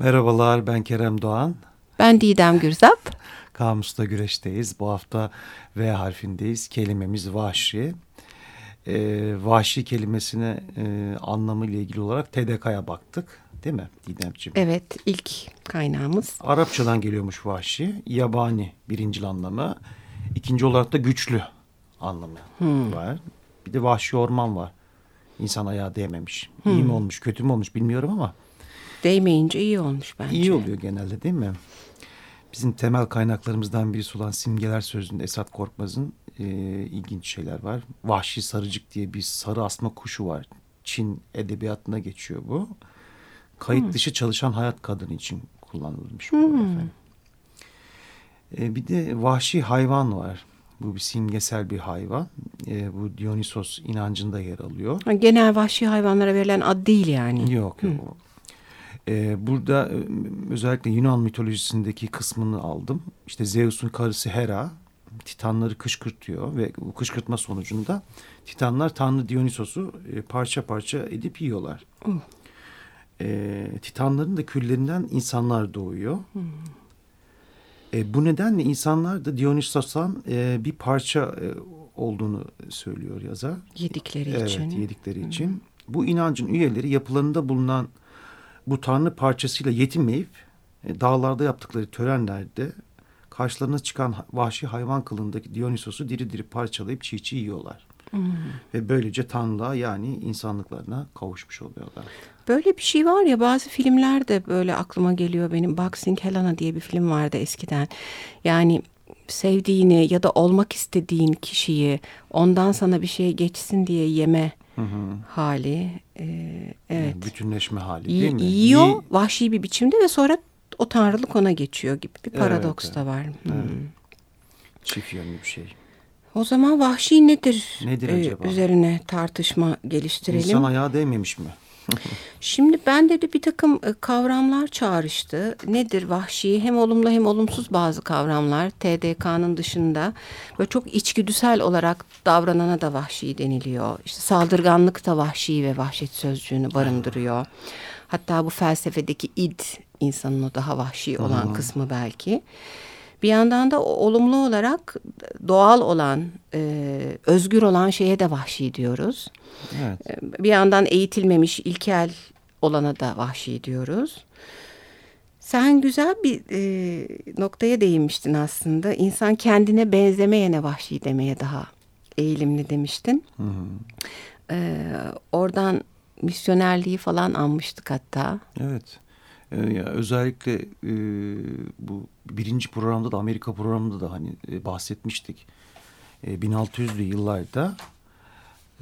Merhabalar ben Kerem Doğan. Ben Didem Gürzap. Kamus'ta güreşteyiz. Bu hafta V harfindeyiz. Kelimemiz vahşi. Ee, vahşi kelimesine e, anlamı ile ilgili olarak TDK'ya baktık. Değil mi Didemciğim? Evet ilk kaynağımız. Arapçadan geliyormuş vahşi. Yabani birinci anlamı. İkinci olarak da güçlü anlamı hmm. var. Bir de vahşi orman var. İnsan ayağı değmemiş. Hmm. İyi mi olmuş kötü mü olmuş bilmiyorum ama. Değmeyince iyi olmuş bence. İyi oluyor genelde değil mi? Bizim temel kaynaklarımızdan birisi olan simgeler sözünde Esat Korkmaz'ın e, ilginç şeyler var. Vahşi sarıcık diye bir sarı asma kuşu var. Çin edebiyatına geçiyor bu. Kayıt hmm. dışı çalışan hayat kadını için kullanılmış. Hmm. Bu e, bir de vahşi hayvan var. Bu bir simgesel bir hayvan. E, bu Dionysos inancında yer alıyor. Genel vahşi hayvanlara verilen ad değil yani. Yok yok. Hmm. Ee, burada e, özellikle Yunan mitolojisindeki kısmını aldım. İşte Zeus'un karısı Hera Titanları kışkırtıyor ve bu kışkırtma sonucunda Titanlar Tanrı Dionysos'u e, parça parça edip yiyorlar. Uh. E, Titanların da küllerinden insanlar doğuyor. Hmm. E, bu nedenle insanlar da Dionysos'tan e, bir parça e, olduğunu söylüyor yazar. Yedikleri evet, için. Evet, yedikleri için. Hmm. Bu inancın üyeleri yapılarında bulunan bu tanrı parçasıyla yetinmeyip e, dağlarda yaptıkları törenlerde karşılarına çıkan vahşi hayvan kılındaki Dionysos'u diri diri parçalayıp çiğ çiğ yiyorlar. Hmm. Ve böylece tanrılığa yani insanlıklarına kavuşmuş oluyorlar. Böyle bir şey var ya bazı filmlerde böyle aklıma geliyor benim. Boxing Helena diye bir film vardı eskiden. Yani sevdiğini ya da olmak istediğin kişiyi ondan sana bir şey geçsin diye yeme hı hı. hali. E, evet. Yani bütünleşme hali değil mi? Yiyor İyi. vahşi bir biçimde ve sonra o tanrılık ona geçiyor gibi bir paradoks evet, da var. Evet. Hmm. Çift yönlü bir şey. O zaman vahşi nedir? Nedir ee, acaba? Üzerine tartışma geliştirelim. İnsan ayağı değmemiş mi? Şimdi bende de bir takım e, kavramlar çağrıştı. Nedir vahşi? Hem olumlu hem olumsuz bazı kavramlar TDK'nın dışında. Böyle çok içgüdüsel olarak davranana da vahşi deniliyor. İşte saldırganlık da vahşi ve vahşet sözcüğünü barındırıyor. Hatta bu felsefedeki id insanın o daha vahşi olan hmm. kısmı belki. Bir yandan da olumlu olarak doğal olan, e, özgür olan şeye de vahşi diyoruz. Evet. E, bir yandan eğitilmemiş, ilkel olana da vahşi diyoruz. Sen güzel bir e, noktaya değinmiştin aslında. İnsan kendine benzemeyene vahşi demeye daha eğilimli demiştin. Hı hı. E, oradan misyonerliği falan anmıştık hatta. Evet. Ee, ya özellikle e, bu birinci programda da Amerika programında da hani e, bahsetmiştik. E, 1600'lü yıllarda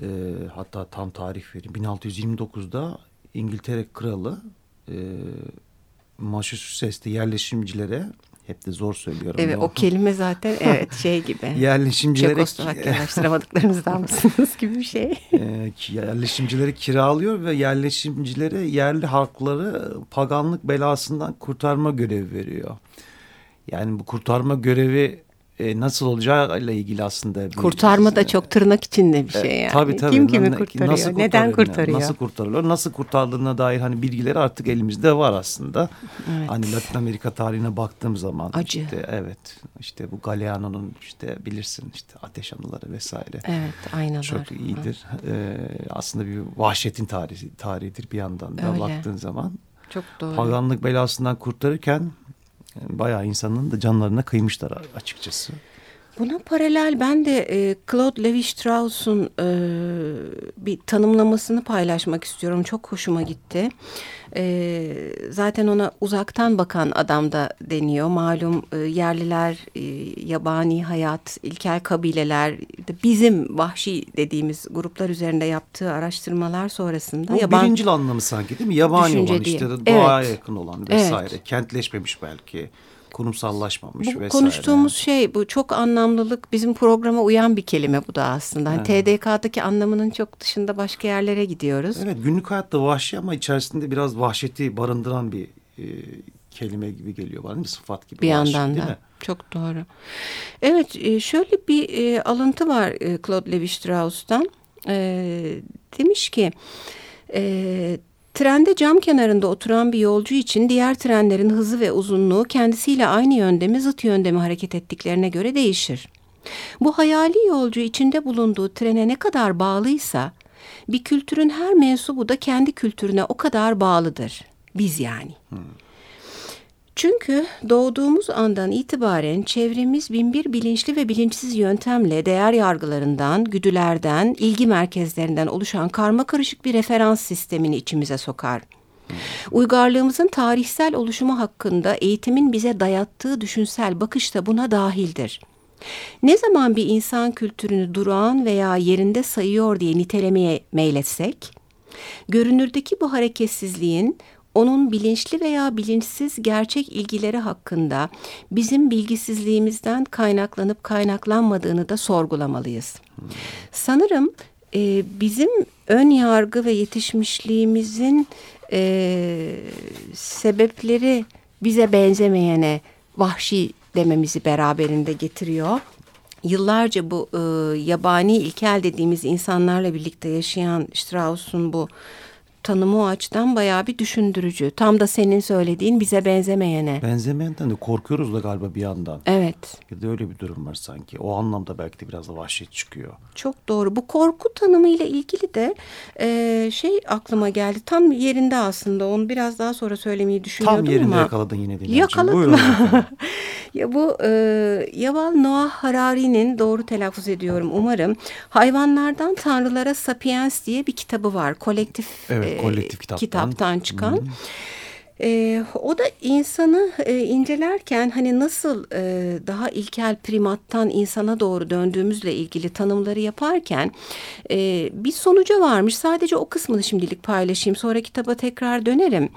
e, hatta tam tarih vereyim. 1629'da İngiltere kralı e, Massachusetts'te yerleşimcilere hep de zor söylüyorum. Evet o kelime zaten evet şey gibi. yerleşimcilere... Çekoslovakya araştıramadıklarınızdan mısınız gibi bir şey. e, yerleşimcileri kiralıyor ve yerleşimcilere yerli halkları paganlık belasından kurtarma görevi veriyor. Yani bu kurtarma görevi e, nasıl olacağıyla ilgili aslında. Kurtarma da çok tırnak içinde bir şey yani. E, tabii tabii. Kim kimi kurtarıyor? Nasıl Neden kurtarıyor? Nasıl kurtarılıyor? Nasıl kurtardığına dair hani bilgileri artık elimizde var aslında. Evet. Hani Latin Amerika tarihine baktığım zaman. Acı. Işte, evet. İşte bu Galeano'nun işte bilirsin işte ateş anıları vesaire. Evet aynalar. Çok iyidir. Ee, aslında bir vahşetin tarihi, tarihidir bir yandan da Öyle. baktığın zaman. Çok doğru. Paganlık belasından kurtarırken bayağı insanın da canlarına kıymışlar açıkçası. Buna paralel ben de e, Claude Levi-Strauss'un e, bir tanımlamasını paylaşmak istiyorum. Çok hoşuma gitti. E, zaten ona uzaktan bakan adam da deniyor. Malum e, yerliler, e, yabani hayat, ilkel kabileler, bizim vahşi dediğimiz gruplar üzerinde yaptığı araştırmalar sonrasında. Bu yaban, birincil anlamı sanki değil mi? Yabani olan işte doğaya evet. yakın olan vesaire. Evet. Kentleşmemiş belki kurumsallaşmamış bu, vesaire. Konuştuğumuz şey bu çok anlamlılık bizim programa uyan bir kelime bu da aslında. Hani evet. TDK'daki anlamının çok dışında başka yerlere gidiyoruz. Evet günlük hayatta vahşi ama içerisinde biraz vahşeti barındıran bir e, kelime gibi geliyor bana bir sıfat gibi. Bir vahşi, yandan da. Mi? Çok doğru. Evet e, şöyle bir e, alıntı var e, Claude Levi-Strauss'tan. E, demiş ki... E, Trende cam kenarında oturan bir yolcu için diğer trenlerin hızı ve uzunluğu kendisiyle aynı yönde mi zıt yönde mi hareket ettiklerine göre değişir. Bu hayali yolcu içinde bulunduğu trene ne kadar bağlıysa bir kültürün her mensubu da kendi kültürüne o kadar bağlıdır. Biz yani. Hmm. Çünkü doğduğumuz andan itibaren çevremiz binbir bilinçli ve bilinçsiz yöntemle değer yargılarından, güdülerden, ilgi merkezlerinden oluşan karma karışık bir referans sistemini içimize sokar. Uygarlığımızın tarihsel oluşumu hakkında eğitimin bize dayattığı düşünsel bakış da buna dahildir. Ne zaman bir insan kültürünü durağan veya yerinde sayıyor diye nitelemeye meyletsek, görünürdeki bu hareketsizliğin onun bilinçli veya bilinçsiz gerçek ilgileri hakkında bizim bilgisizliğimizden kaynaklanıp kaynaklanmadığını da sorgulamalıyız. Sanırım e, bizim ön yargı ve yetişmişliğimizin e, sebepleri bize benzemeyene vahşi dememizi beraberinde getiriyor. Yıllarca bu e, yabani ilkel dediğimiz insanlarla birlikte yaşayan Strauss'un bu tanımı o açıdan bayağı bir düşündürücü. Tam da senin söylediğin bize benzemeyene. Benzemeyenden de korkuyoruz da galiba bir yandan. Evet. Ya da öyle bir durum var sanki. O anlamda belki de biraz da vahşet çıkıyor. Çok doğru. Bu korku tanımı ile ilgili de e, şey aklıma geldi. Tam yerinde aslında. Onu biraz daha sonra söylemeyi düşünüyordum ama. Tam yerinde ama. yakaladın yine Dilancığım. Yakaladım. ya bu e, Yaval Noah Harari'nin doğru telaffuz ediyorum umarım. Hayvanlardan Tanrılara Sapiens diye bir kitabı var. Kolektif evet kolektif kitaptan, kitaptan çıkan. E, o da insanı e, incelerken hani nasıl e, daha ilkel primattan insana doğru döndüğümüzle ilgili tanımları yaparken e, bir sonuca varmış. Sadece o kısmını şimdilik paylaşayım. Sonra kitaba tekrar dönerim.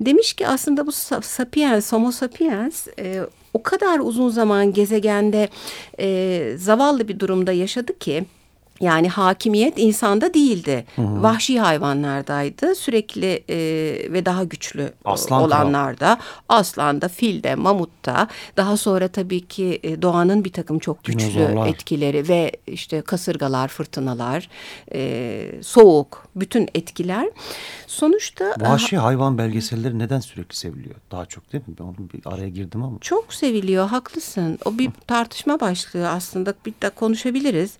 Demiş ki aslında bu sapiens, homo sapiens e, o kadar uzun zaman gezegende e, zavallı bir durumda yaşadı ki yani hakimiyet insanda değildi. Hı hı. Vahşi hayvanlardaydı. Sürekli e, ve daha güçlü Aslan olanlarda. Aslanda, filde, mamutta. Daha sonra tabii ki e, doğanın bir takım çok güçlü Dinozorlar. etkileri ve işte kasırgalar, fırtınalar, e, soğuk, bütün etkiler. Sonuçta... Vahşi hayvan belgeselleri neden sürekli seviliyor? Daha çok değil mi? Ben onun bir araya girdim ama. Çok seviliyor, haklısın. O bir tartışma başlığı aslında. Bir de konuşabiliriz.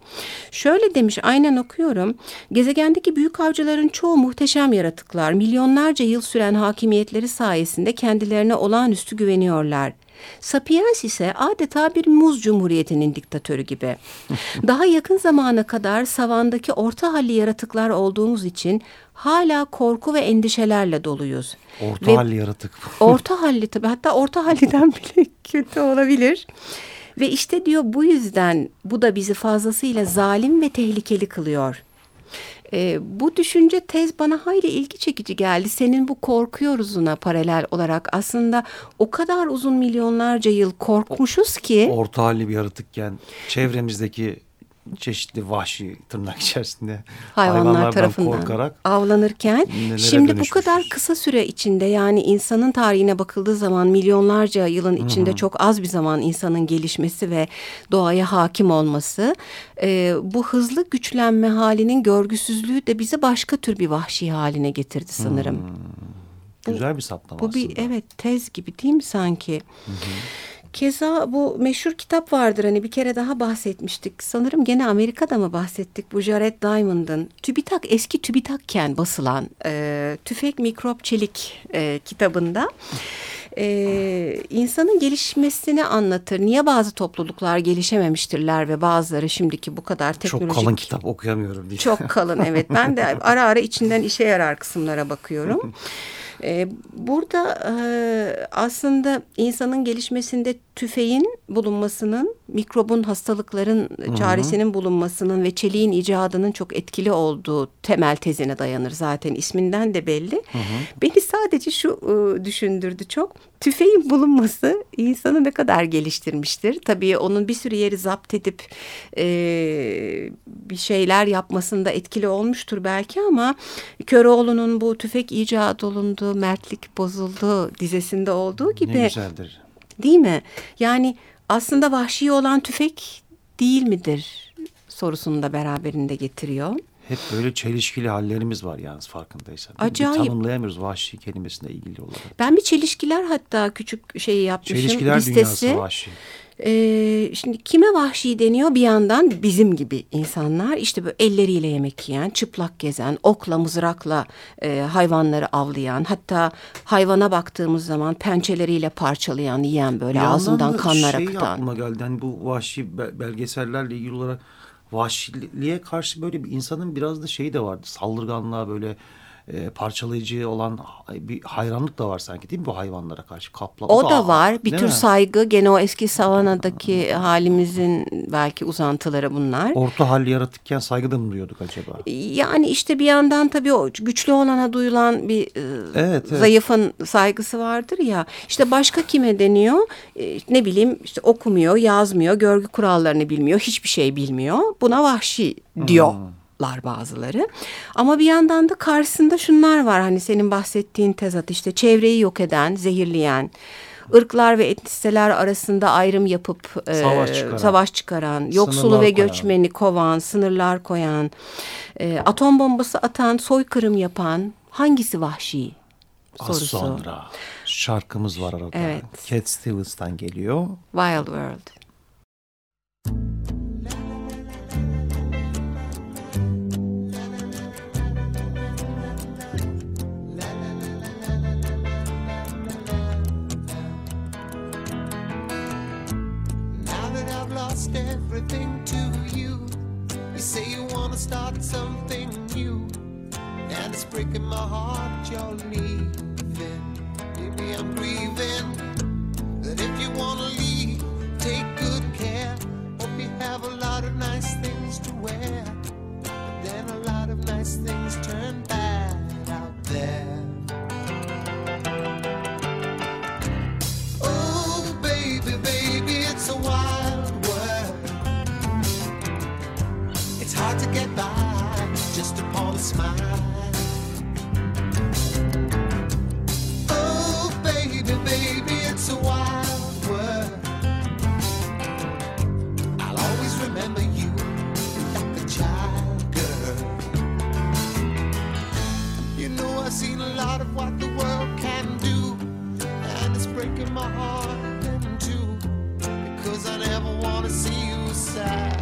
Şöyle Şöyle demiş aynen okuyorum. Gezegendeki büyük avcıların çoğu muhteşem yaratıklar. Milyonlarca yıl süren hakimiyetleri sayesinde kendilerine olağanüstü güveniyorlar. Sapiens ise adeta bir muz cumhuriyetinin diktatörü gibi. Daha yakın zamana kadar savandaki orta halli yaratıklar olduğumuz için hala korku ve endişelerle doluyuz. Orta ve halli yaratık. orta halli tabii hatta orta halliden bile kötü olabilir. Ve işte diyor bu yüzden bu da bizi fazlasıyla zalim ve tehlikeli kılıyor. E, bu düşünce tez bana hayli ilgi çekici geldi. Senin bu korkuyoruzuna paralel olarak aslında o kadar uzun milyonlarca yıl korkmuşuz ki. Orta halli bir yaratıkken çevremizdeki çeşitli vahşi tırnak içerisinde hayvanlar tarafından korkarak avlanırken şimdi bu kadar kısa süre içinde yani insanın tarihine bakıldığı zaman milyonlarca yılın içinde Hı-hı. çok az bir zaman insanın gelişmesi ve doğaya hakim olması e, bu hızlı güçlenme halinin görgüsüzlüğü de bizi başka tür bir vahşi haline getirdi sanırım. Hmm. Güzel bir saptama bu. Bu bir evet tez gibi değil mi sanki? Hı hı. Keza bu meşhur kitap vardır hani bir kere daha bahsetmiştik. Sanırım gene Amerika'da mı bahsettik bu Jared Diamond'ın TÜBİTAK eski TÜBİTAK'ken basılan e, Tüfek Mikrop Çelik e, kitabında e, insanın gelişmesini anlatır. Niye bazı topluluklar gelişememiştirler ve bazıları şimdiki bu kadar teknolojik. Çok kalın kitap okuyamıyorum diye. Çok kalın evet. Ben de ara ara içinden işe yarar kısımlara bakıyorum. Ee, burada e, aslında insanın gelişmesinde tüfeğin bulunmasının, mikrobun hastalıkların Hı-hı. çaresinin bulunmasının ve çeliğin icadının çok etkili olduğu temel tezine dayanır zaten isminden de belli. Hı-hı. Beni sadece şu e, düşündürdü çok. Tüfeğin bulunması insanı ne kadar geliştirmiştir. Tabii onun bir sürü yeri zapt edip e, bir şeyler yapmasında etkili olmuştur belki ama Köroğlu'nun bu tüfek icat olundu, mertlik bozuldu dizesinde olduğu gibi. Ne güzeldir. Değil mi? Yani aslında vahşi olan tüfek değil midir sorusunu da beraberinde getiriyor. Hep böyle çelişkili hallerimiz var yalnız farkındaysan. Acayip. Bir tanımlayamıyoruz vahşi kelimesine ilgili olarak. Ben bir çelişkiler hatta küçük şeyi yapmışım. Çelişkiler listesi. dünyası vahşi. Ee, şimdi kime vahşi deniyor bir yandan bizim gibi insanlar işte böyle elleriyle yemek yiyen, çıplak gezen, okla mızrakla e, hayvanları avlayan hatta hayvana baktığımız zaman pençeleriyle parçalayan, yiyen böyle Bir ağzından da kanlar şey akıtan. aklıma geldi. Hani bu vahşi be- belgesellerle ilgili olarak vahşiliğe karşı böyle bir insanın biraz da şeyi de vardı. Saldırganlığa böyle e, parçalayıcı olan bir hayranlık da var sanki değil mi bu hayvanlara karşı? Kaplan. O da var. Bir tür mi? saygı. Gene o eski savanadaki halimizin belki uzantıları bunlar. Orta halli yaratıkken saygı da mı duyuyorduk acaba? Yani işte bir yandan tabii o güçlü olana duyulan bir e, Evet, evet. zayıfın saygısı vardır ya. İşte başka kime deniyor? E, ne bileyim işte okumuyor, yazmıyor, görgü kurallarını bilmiyor, hiçbir şey bilmiyor. Buna vahşi diyorlar bazıları. Ama bir yandan da karşısında şunlar var. Hani senin bahsettiğin tezat işte çevreyi yok eden, zehirleyen, ırklar ve etnisiteler arasında ayrım yapıp e, Savaş çıkaran. savaş çıkaran, yoksulu ve koyan. göçmeni kovan, sınırlar koyan, e, atom bombası atan, soykırım yapan hangisi vahşi? Az Sorusu. sonra şarkımız var arada. Evet. Cat Stevens'tan geliyor. Wild World. Now lost everything to you, you say you wanna start something new, and it's breaking my heart you're leaving. Maybe I'm grieving heart in two. Because I never want to see you sad,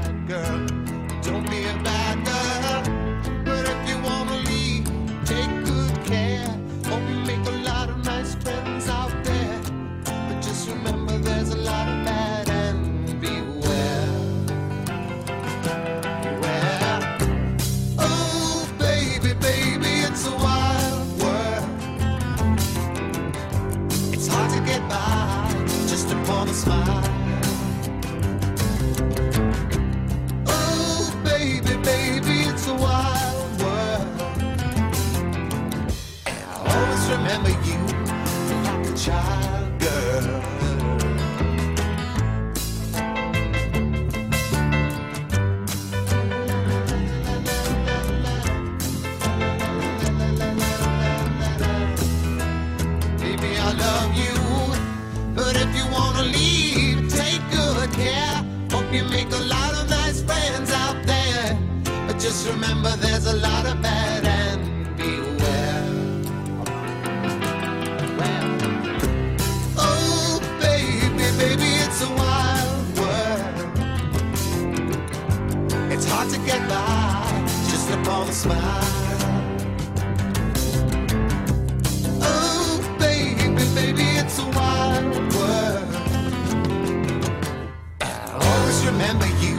remember you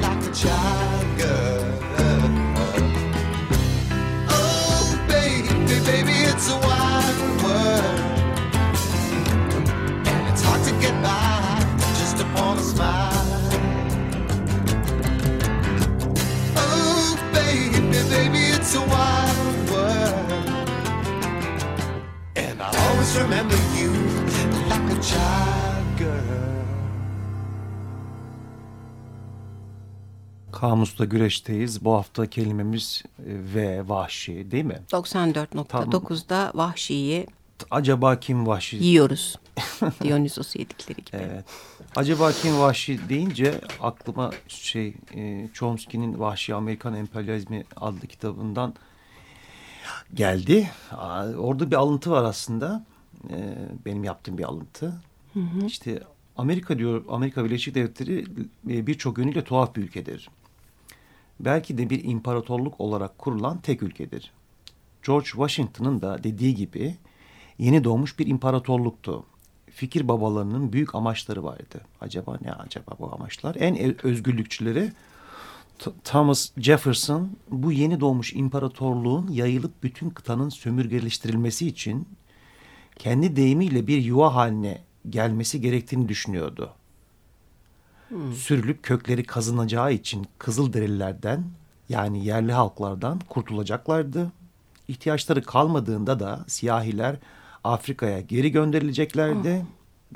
like a child girl. Oh, baby, baby, it's a wild world. And it's hard to get by just upon a smile. Oh, baby, baby, it's a wild world. And I'll always remember you like a child Kamus'ta güreşteyiz. Bu hafta kelimemiz ve vahşi değil mi? 94.9'da vahşiyi Acaba kim vahşi? yiyoruz. Dionysos yedikleri gibi. Evet. Acaba kim vahşi deyince aklıma şey e, Chomsky'nin Vahşi Amerikan Emperyalizmi adlı kitabından geldi. Aa, Orada bir alıntı var aslında. E, benim yaptığım bir alıntı. İşte Amerika diyor Amerika Birleşik Devletleri e, birçok yönüyle tuhaf bir ülkedir. Belki de bir imparatorluk olarak kurulan tek ülkedir. George Washington'ın da dediği gibi yeni doğmuş bir imparatorluktu. Fikir babalarının büyük amaçları vardı. Acaba ne acaba bu amaçlar? En özgürlükçüleri Thomas Jefferson bu yeni doğmuş imparatorluğun yayılıp bütün kıtanın sömürgeleştirilmesi için kendi deyimiyle bir yuva haline gelmesi gerektiğini düşünüyordu. Sürülüp kökleri kazınacağı için Kızılderililerden yani yerli halklardan kurtulacaklardı. İhtiyaçları kalmadığında da siyahiler Afrika'ya geri gönderileceklerdi.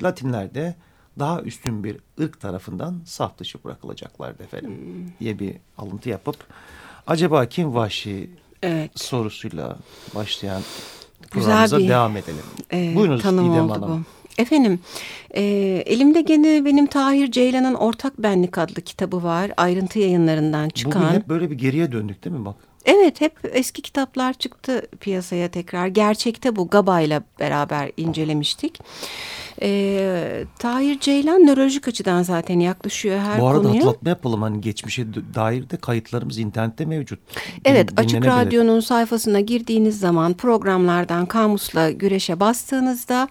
Latinler de daha üstün bir ırk tarafından saf dışı bırakılacaklardı efendim diye bir alıntı yapıp acaba kim vahşi Evet. sorusuyla başlayan Güzel programımıza bir, devam edelim. Ee, Buyurunuz tanım İdem oldu Hanım. bu. Efendim, e, elimde gene benim Tahir Ceylan'ın Ortak Benlik adlı kitabı var. Ayrıntı yayınlarından çıkan. Bugün hep böyle bir geriye döndük değil mi bak? Evet hep eski kitaplar çıktı piyasaya tekrar. Gerçekte bu Gaba'yla beraber incelemiştik. Ee, Tahir Ceylan nörolojik açıdan zaten yaklaşıyor her Bu arada konuya. hatırlatma yapalım hani geçmişe dair de kayıtlarımız internette mevcut. Evet Din- Açık. Radyo'nun sayfasına girdiğiniz zaman programlardan kamusla güreşe bastığınızda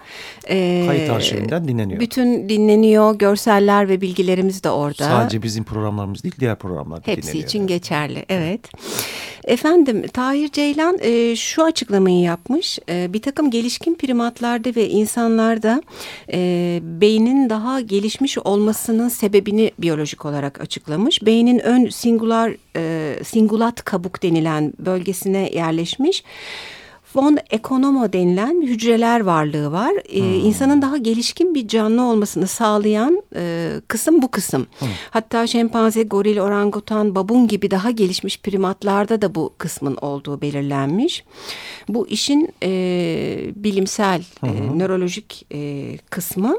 e, Kayıt arşivinden dinleniyor. bütün dinleniyor. Görseller ve bilgilerimiz de orada. Sadece bizim programlarımız değil diğer programlar da Hepsi dinleniyor. için geçerli. Evet. Efendim Tahir Ceylan e, şu açıklamayı yapmış. E, bir takım gelişkin primatlarda ve insanlarda e, beynin daha gelişmiş olmasının sebebini biyolojik olarak açıklamış. Beynin ön singular e, singulat kabuk denilen bölgesine yerleşmiş. Von economo denilen hücreler varlığı var. Ee, insanın daha gelişkin bir canlı olmasını sağlayan e, kısım bu kısım. Hatta şempanze, goril, orangutan, babun gibi daha gelişmiş primatlarda da bu kısmın olduğu belirlenmiş. Bu işin e, bilimsel, e, nörolojik e, kısmı.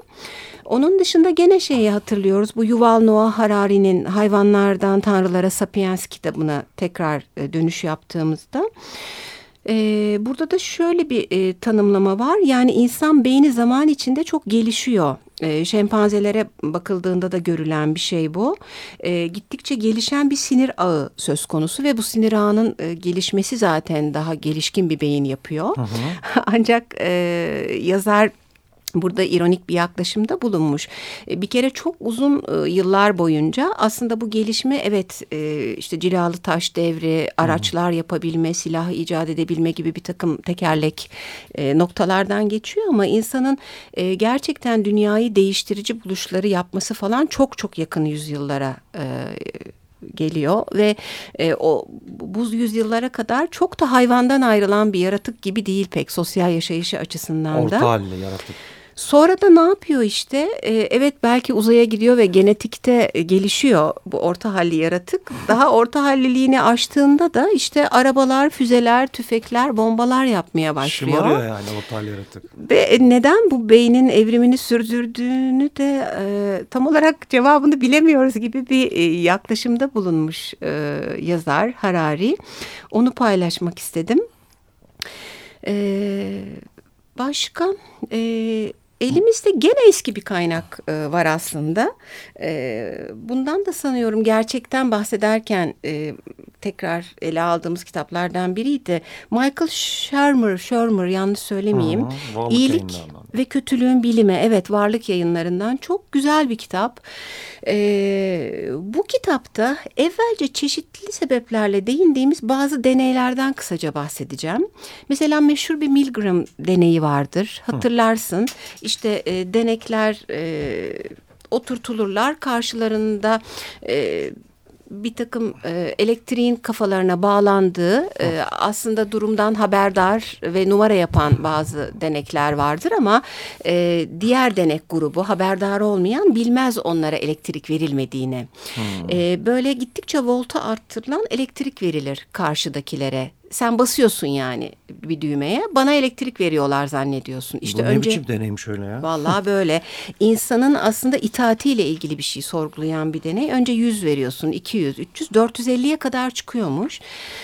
Onun dışında gene şeyi hatırlıyoruz. Bu Yuval Noah Harari'nin Hayvanlardan Tanrılara Sapiens kitabına tekrar e, dönüş yaptığımızda ee, burada da şöyle bir e, tanımlama var. Yani insan beyni zaman içinde çok gelişiyor. E, şempanzelere bakıldığında da görülen bir şey bu. E, gittikçe gelişen bir sinir ağı söz konusu ve bu sinir ağının e, gelişmesi zaten daha gelişkin bir beyin yapıyor. Ancak e, yazar burada ironik bir yaklaşımda bulunmuş. E, Bir kere çok uzun e, yıllar boyunca aslında bu gelişme evet e, işte cilalı taş devri, araçlar yapabilme, silah icat edebilme gibi bir takım tekerlek noktalardan geçiyor ama insanın gerçekten dünyayı değiştirici buluşları yapması falan çok çok yakın yüzyıllara geliyor ve e, o bu yüzyıllara kadar çok da hayvandan ayrılan bir yaratık gibi değil pek sosyal yaşayışı açısından da. Orta halde yarattık. Sonra da ne yapıyor işte? Ee, evet belki uzaya gidiyor ve genetikte e, gelişiyor bu orta halli yaratık. Daha orta halliliğini aştığında da işte arabalar, füzeler, tüfekler, bombalar yapmaya başlıyor. Şımarıyor yani orta halde yarattık. Ve neden bu beynin evrimini sürdürdüğünü de e, tam olarak cevabını bilemiyoruz gibi bir e, yaklaşımda bulunmuş e, yazar Harari. Onu paylaşmak istedim. E, başka e, elimizde gene eski bir kaynak e, var aslında. E, bundan da sanıyorum gerçekten bahsederken e, tekrar ele aldığımız kitaplardan biriydi. Michael Shermer, Shermer yanlış söylemeyeyim. Hı hı, İyilik. Ve Kötülüğün Bilimi. Evet varlık yayınlarından çok güzel bir kitap. Ee, bu kitapta evvelce çeşitli sebeplerle değindiğimiz bazı deneylerden kısaca bahsedeceğim. Mesela meşhur bir Milgram deneyi vardır. Hatırlarsın işte e, denekler e, oturtulurlar karşılarında... E, bir takım e, elektriğin kafalarına bağlandığı e, aslında durumdan haberdar ve numara yapan bazı denekler vardır ama e, diğer denek grubu haberdar olmayan bilmez onlara elektrik verilmediğini. E, böyle gittikçe volta arttırılan elektrik verilir karşıdakilere sen basıyorsun yani bir düğmeye. Bana elektrik veriyorlar zannediyorsun. İşte Bu ne önce biçim deneymiş öyle ya? Vallahi böyle. İnsanın aslında itaatiyle ilgili bir şey sorgulayan bir deney. Önce 100 veriyorsun, 200, 300, 450'ye kadar çıkıyormuş.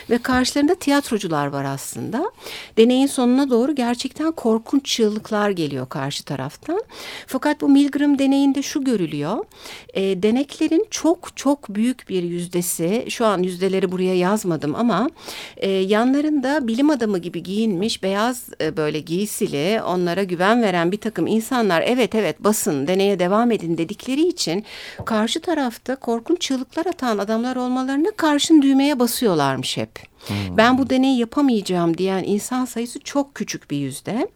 Ve karşılarında tiyatrocular var aslında. Deneyin sonuna doğru gerçekten korkunç çığlıklar geliyor karşı taraftan. Fakat bu Milgram deneyinde şu görülüyor. E, deneklerin çok çok büyük bir yüzdesi, şu an yüzdeleri buraya yazmadım ama e, yanlarında bilim adamı gibi giyinmiş beyaz e, böyle giysili onlara güven veren bir takım insanlar evet evet basın deneye devam edin dedikleri için karşı tarafta korkunç çığlıklar atan adamlar olmalarına karşın düğmeye basıyorlarmış hep. Ben bu deneyi yapamayacağım diyen insan sayısı çok küçük bir yüzde.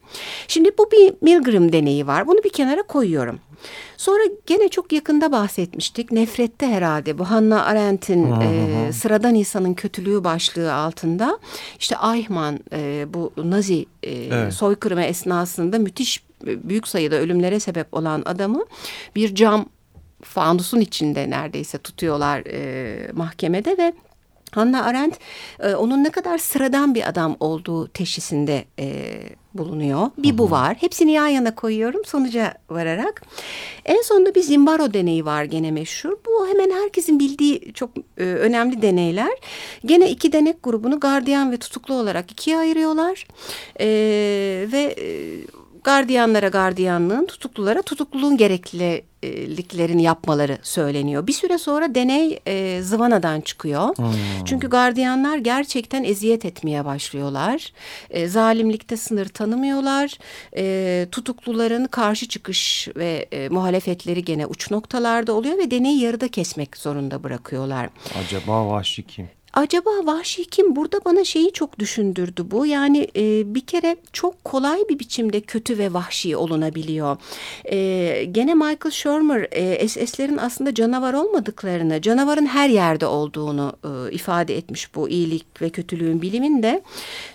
Şimdi bu bir Milgram deneyi var. Bunu bir kenara koyuyorum. Sonra gene çok yakında bahsetmiştik. Nefrette herhalde bu Hannah Arendt'in e, sıradan insanın kötülüğü başlığı altında işte Eichmann e, bu Nazi e, Evet. soykırımı esnasında müthiş e, büyük sayıda ölümlere sebep olan adamı bir cam fanusun içinde neredeyse tutuyorlar e, mahkemede ve Hannah Arendt e, onun ne kadar sıradan bir adam olduğu teşhisinde e, bulunuyor. Bir bu var. Hepsini yan yana koyuyorum sonuca vararak. En sonunda bir Zimbaro deneyi var gene meşhur. Bu hemen herkesin bildiği çok e, önemli deneyler. Gene iki denek grubunu gardiyan ve tutuklu olarak ikiye ayırıyorlar. E, ve e, gardiyanlara gardiyanlığın, tutuklulara tutukluluğun gerekliliklerini yapmaları söyleniyor. Bir süre sonra deney e, zıvanadan çıkıyor. Çünkü gardiyanlar gerçekten eziyet etmeye başlıyorlar. E, zalimlikte sınır tanımıyorlar. E, tutukluların karşı çıkış ve e, muhalefetleri gene uç noktalarda oluyor ve deneyi yarıda kesmek zorunda bırakıyorlar. Acaba vahşi kim? Acaba vahşi kim? Burada bana şeyi çok düşündürdü bu. Yani e, bir kere çok kolay bir biçimde kötü ve vahşi olunabiliyor. E, gene Michael Shermer e, SS'lerin aslında canavar olmadıklarını, canavarın her yerde olduğunu e, ifade etmiş bu iyilik ve kötülüğün biliminde.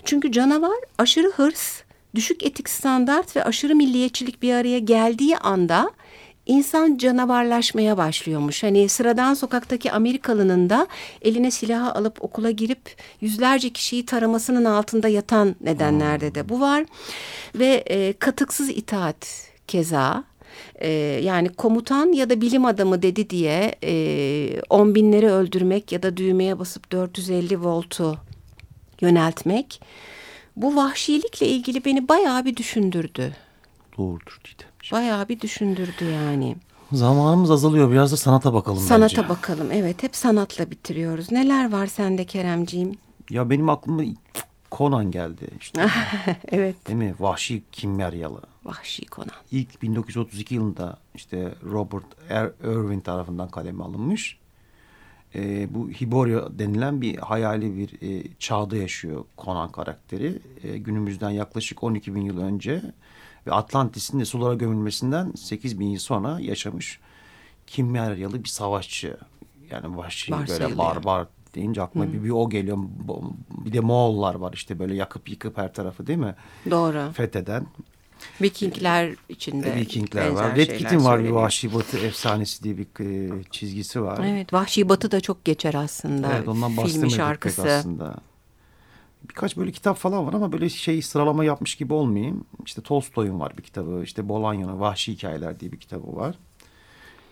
Çünkü canavar aşırı hırs, düşük etik standart ve aşırı milliyetçilik bir araya geldiği anda insan canavarlaşmaya başlıyormuş. Hani sıradan sokaktaki Amerikalının da eline silahı alıp okula girip yüzlerce kişiyi taramasının altında yatan nedenlerde de bu var. Ve e, katıksız itaat keza. E, yani komutan ya da bilim adamı dedi diye e, on binleri öldürmek ya da düğmeye basıp 450 voltu yöneltmek bu vahşilikle ilgili beni bayağı bir düşündürdü. Doğrudur Didem. Bayağı bir düşündürdü yani. Zamanımız azalıyor. Biraz da sanata bakalım Sanata bence. bakalım. Evet hep sanatla bitiriyoruz. Neler var sende Keremciğim? Ya benim aklıma Conan geldi işte. evet. Değil mi? Vahşi kimyaryalı. Vahşi Conan. İlk 1932 yılında işte Robert Er- Irwin tarafından kaleme alınmış. Ee, bu Hiboria denilen bir hayali bir e, çağda yaşıyor Conan karakteri. E, günümüzden yaklaşık 12 bin yıl önce ve Atlantis'in de sulara gömülmesinden 8 bin yıl sonra yaşamış kimyaryalı bir savaşçı. Yani vahşi böyle barbar deyince aklıma bir, bir o geliyor. Bir de Moğollar var işte böyle yakıp yıkıp her tarafı değil mi? Doğru. Fetheden. Vikingler içinde. Vikingler var. Red Kit'in var bir. Vahşi Batı efsanesi diye bir e, çizgisi var. Evet Vahşi Batı da çok geçer aslında. Evet, ondan bahsedemedik şarkısı. aslında. Birkaç böyle kitap falan var ama böyle şey sıralama yapmış gibi olmayayım. İşte Tolstoy'un var bir kitabı. İşte Bolanya'nın Vahşi Hikayeler diye bir kitabı var.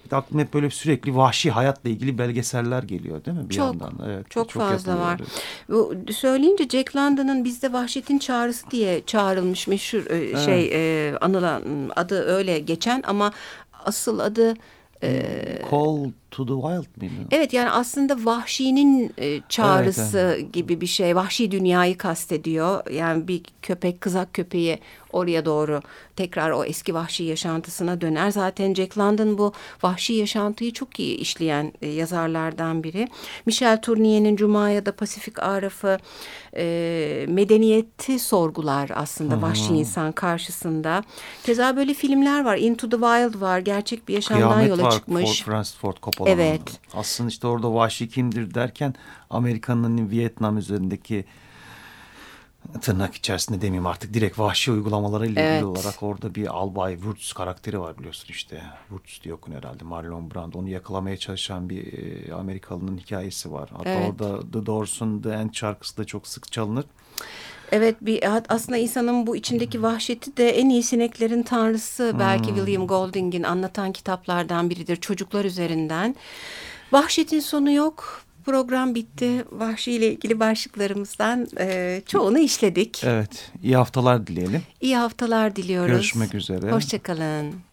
Bir de aklıma hep böyle sürekli vahşi hayatla ilgili belgeseller geliyor değil mi? Bir Çok, yandan. Evet, Çok, fazla yapılıyor. var. Bu söyleyince Jack London'ın bizde vahşetin çağrısı diye çağrılmış meşhur e, şey e, anılan adı öyle geçen ama asıl adı e, Call to the Wild mıydı? Evet yani aslında vahşinin e, çağrısı gibi bir şey. Vahşi dünyayı kastediyor. Yani bir köpek kızak köpeği oraya doğru tekrar o eski vahşi yaşantısına döner. Zaten Jack London bu vahşi yaşantıyı çok iyi işleyen e, yazarlardan biri. Michel Tournier'in Cuma ya da Pasifik Araf'ı e, medeniyeti sorgular aslında vahşi insan karşısında. Keza böyle filmler var. Into the Wild var. Gerçek bir yaşamdan Kıyamet yola var çıkmış. Ford, Francis Ford Coppola'nın. Evet. Aslında işte orada vahşi kimdir derken Amerika'nın Vietnam üzerindeki tırnak içerisinde demeyeyim artık direkt vahşi uygulamalarıyla Evet. ilgili olarak orada bir Albay Wurtz karakteri var biliyorsun işte. Wurtz diye okun herhalde Marlon Brando. Onu yakalamaya çalışan bir e, Amerikalının hikayesi var. Hatta Evet. orada The Doors'un The End şarkısı da çok sık çalınır. Evet bir aslında insanın bu içindeki vahşeti de en iyi sineklerin tanrısı belki William Golding'in anlatan kitaplardan biridir çocuklar üzerinden. Vahşetin sonu yok. Program bitti. Vahşi ile ilgili başlıklarımızdan e, çoğunu işledik. Evet iyi haftalar dileyelim. İyi haftalar diliyoruz. Görüşmek üzere. Hoşçakalın.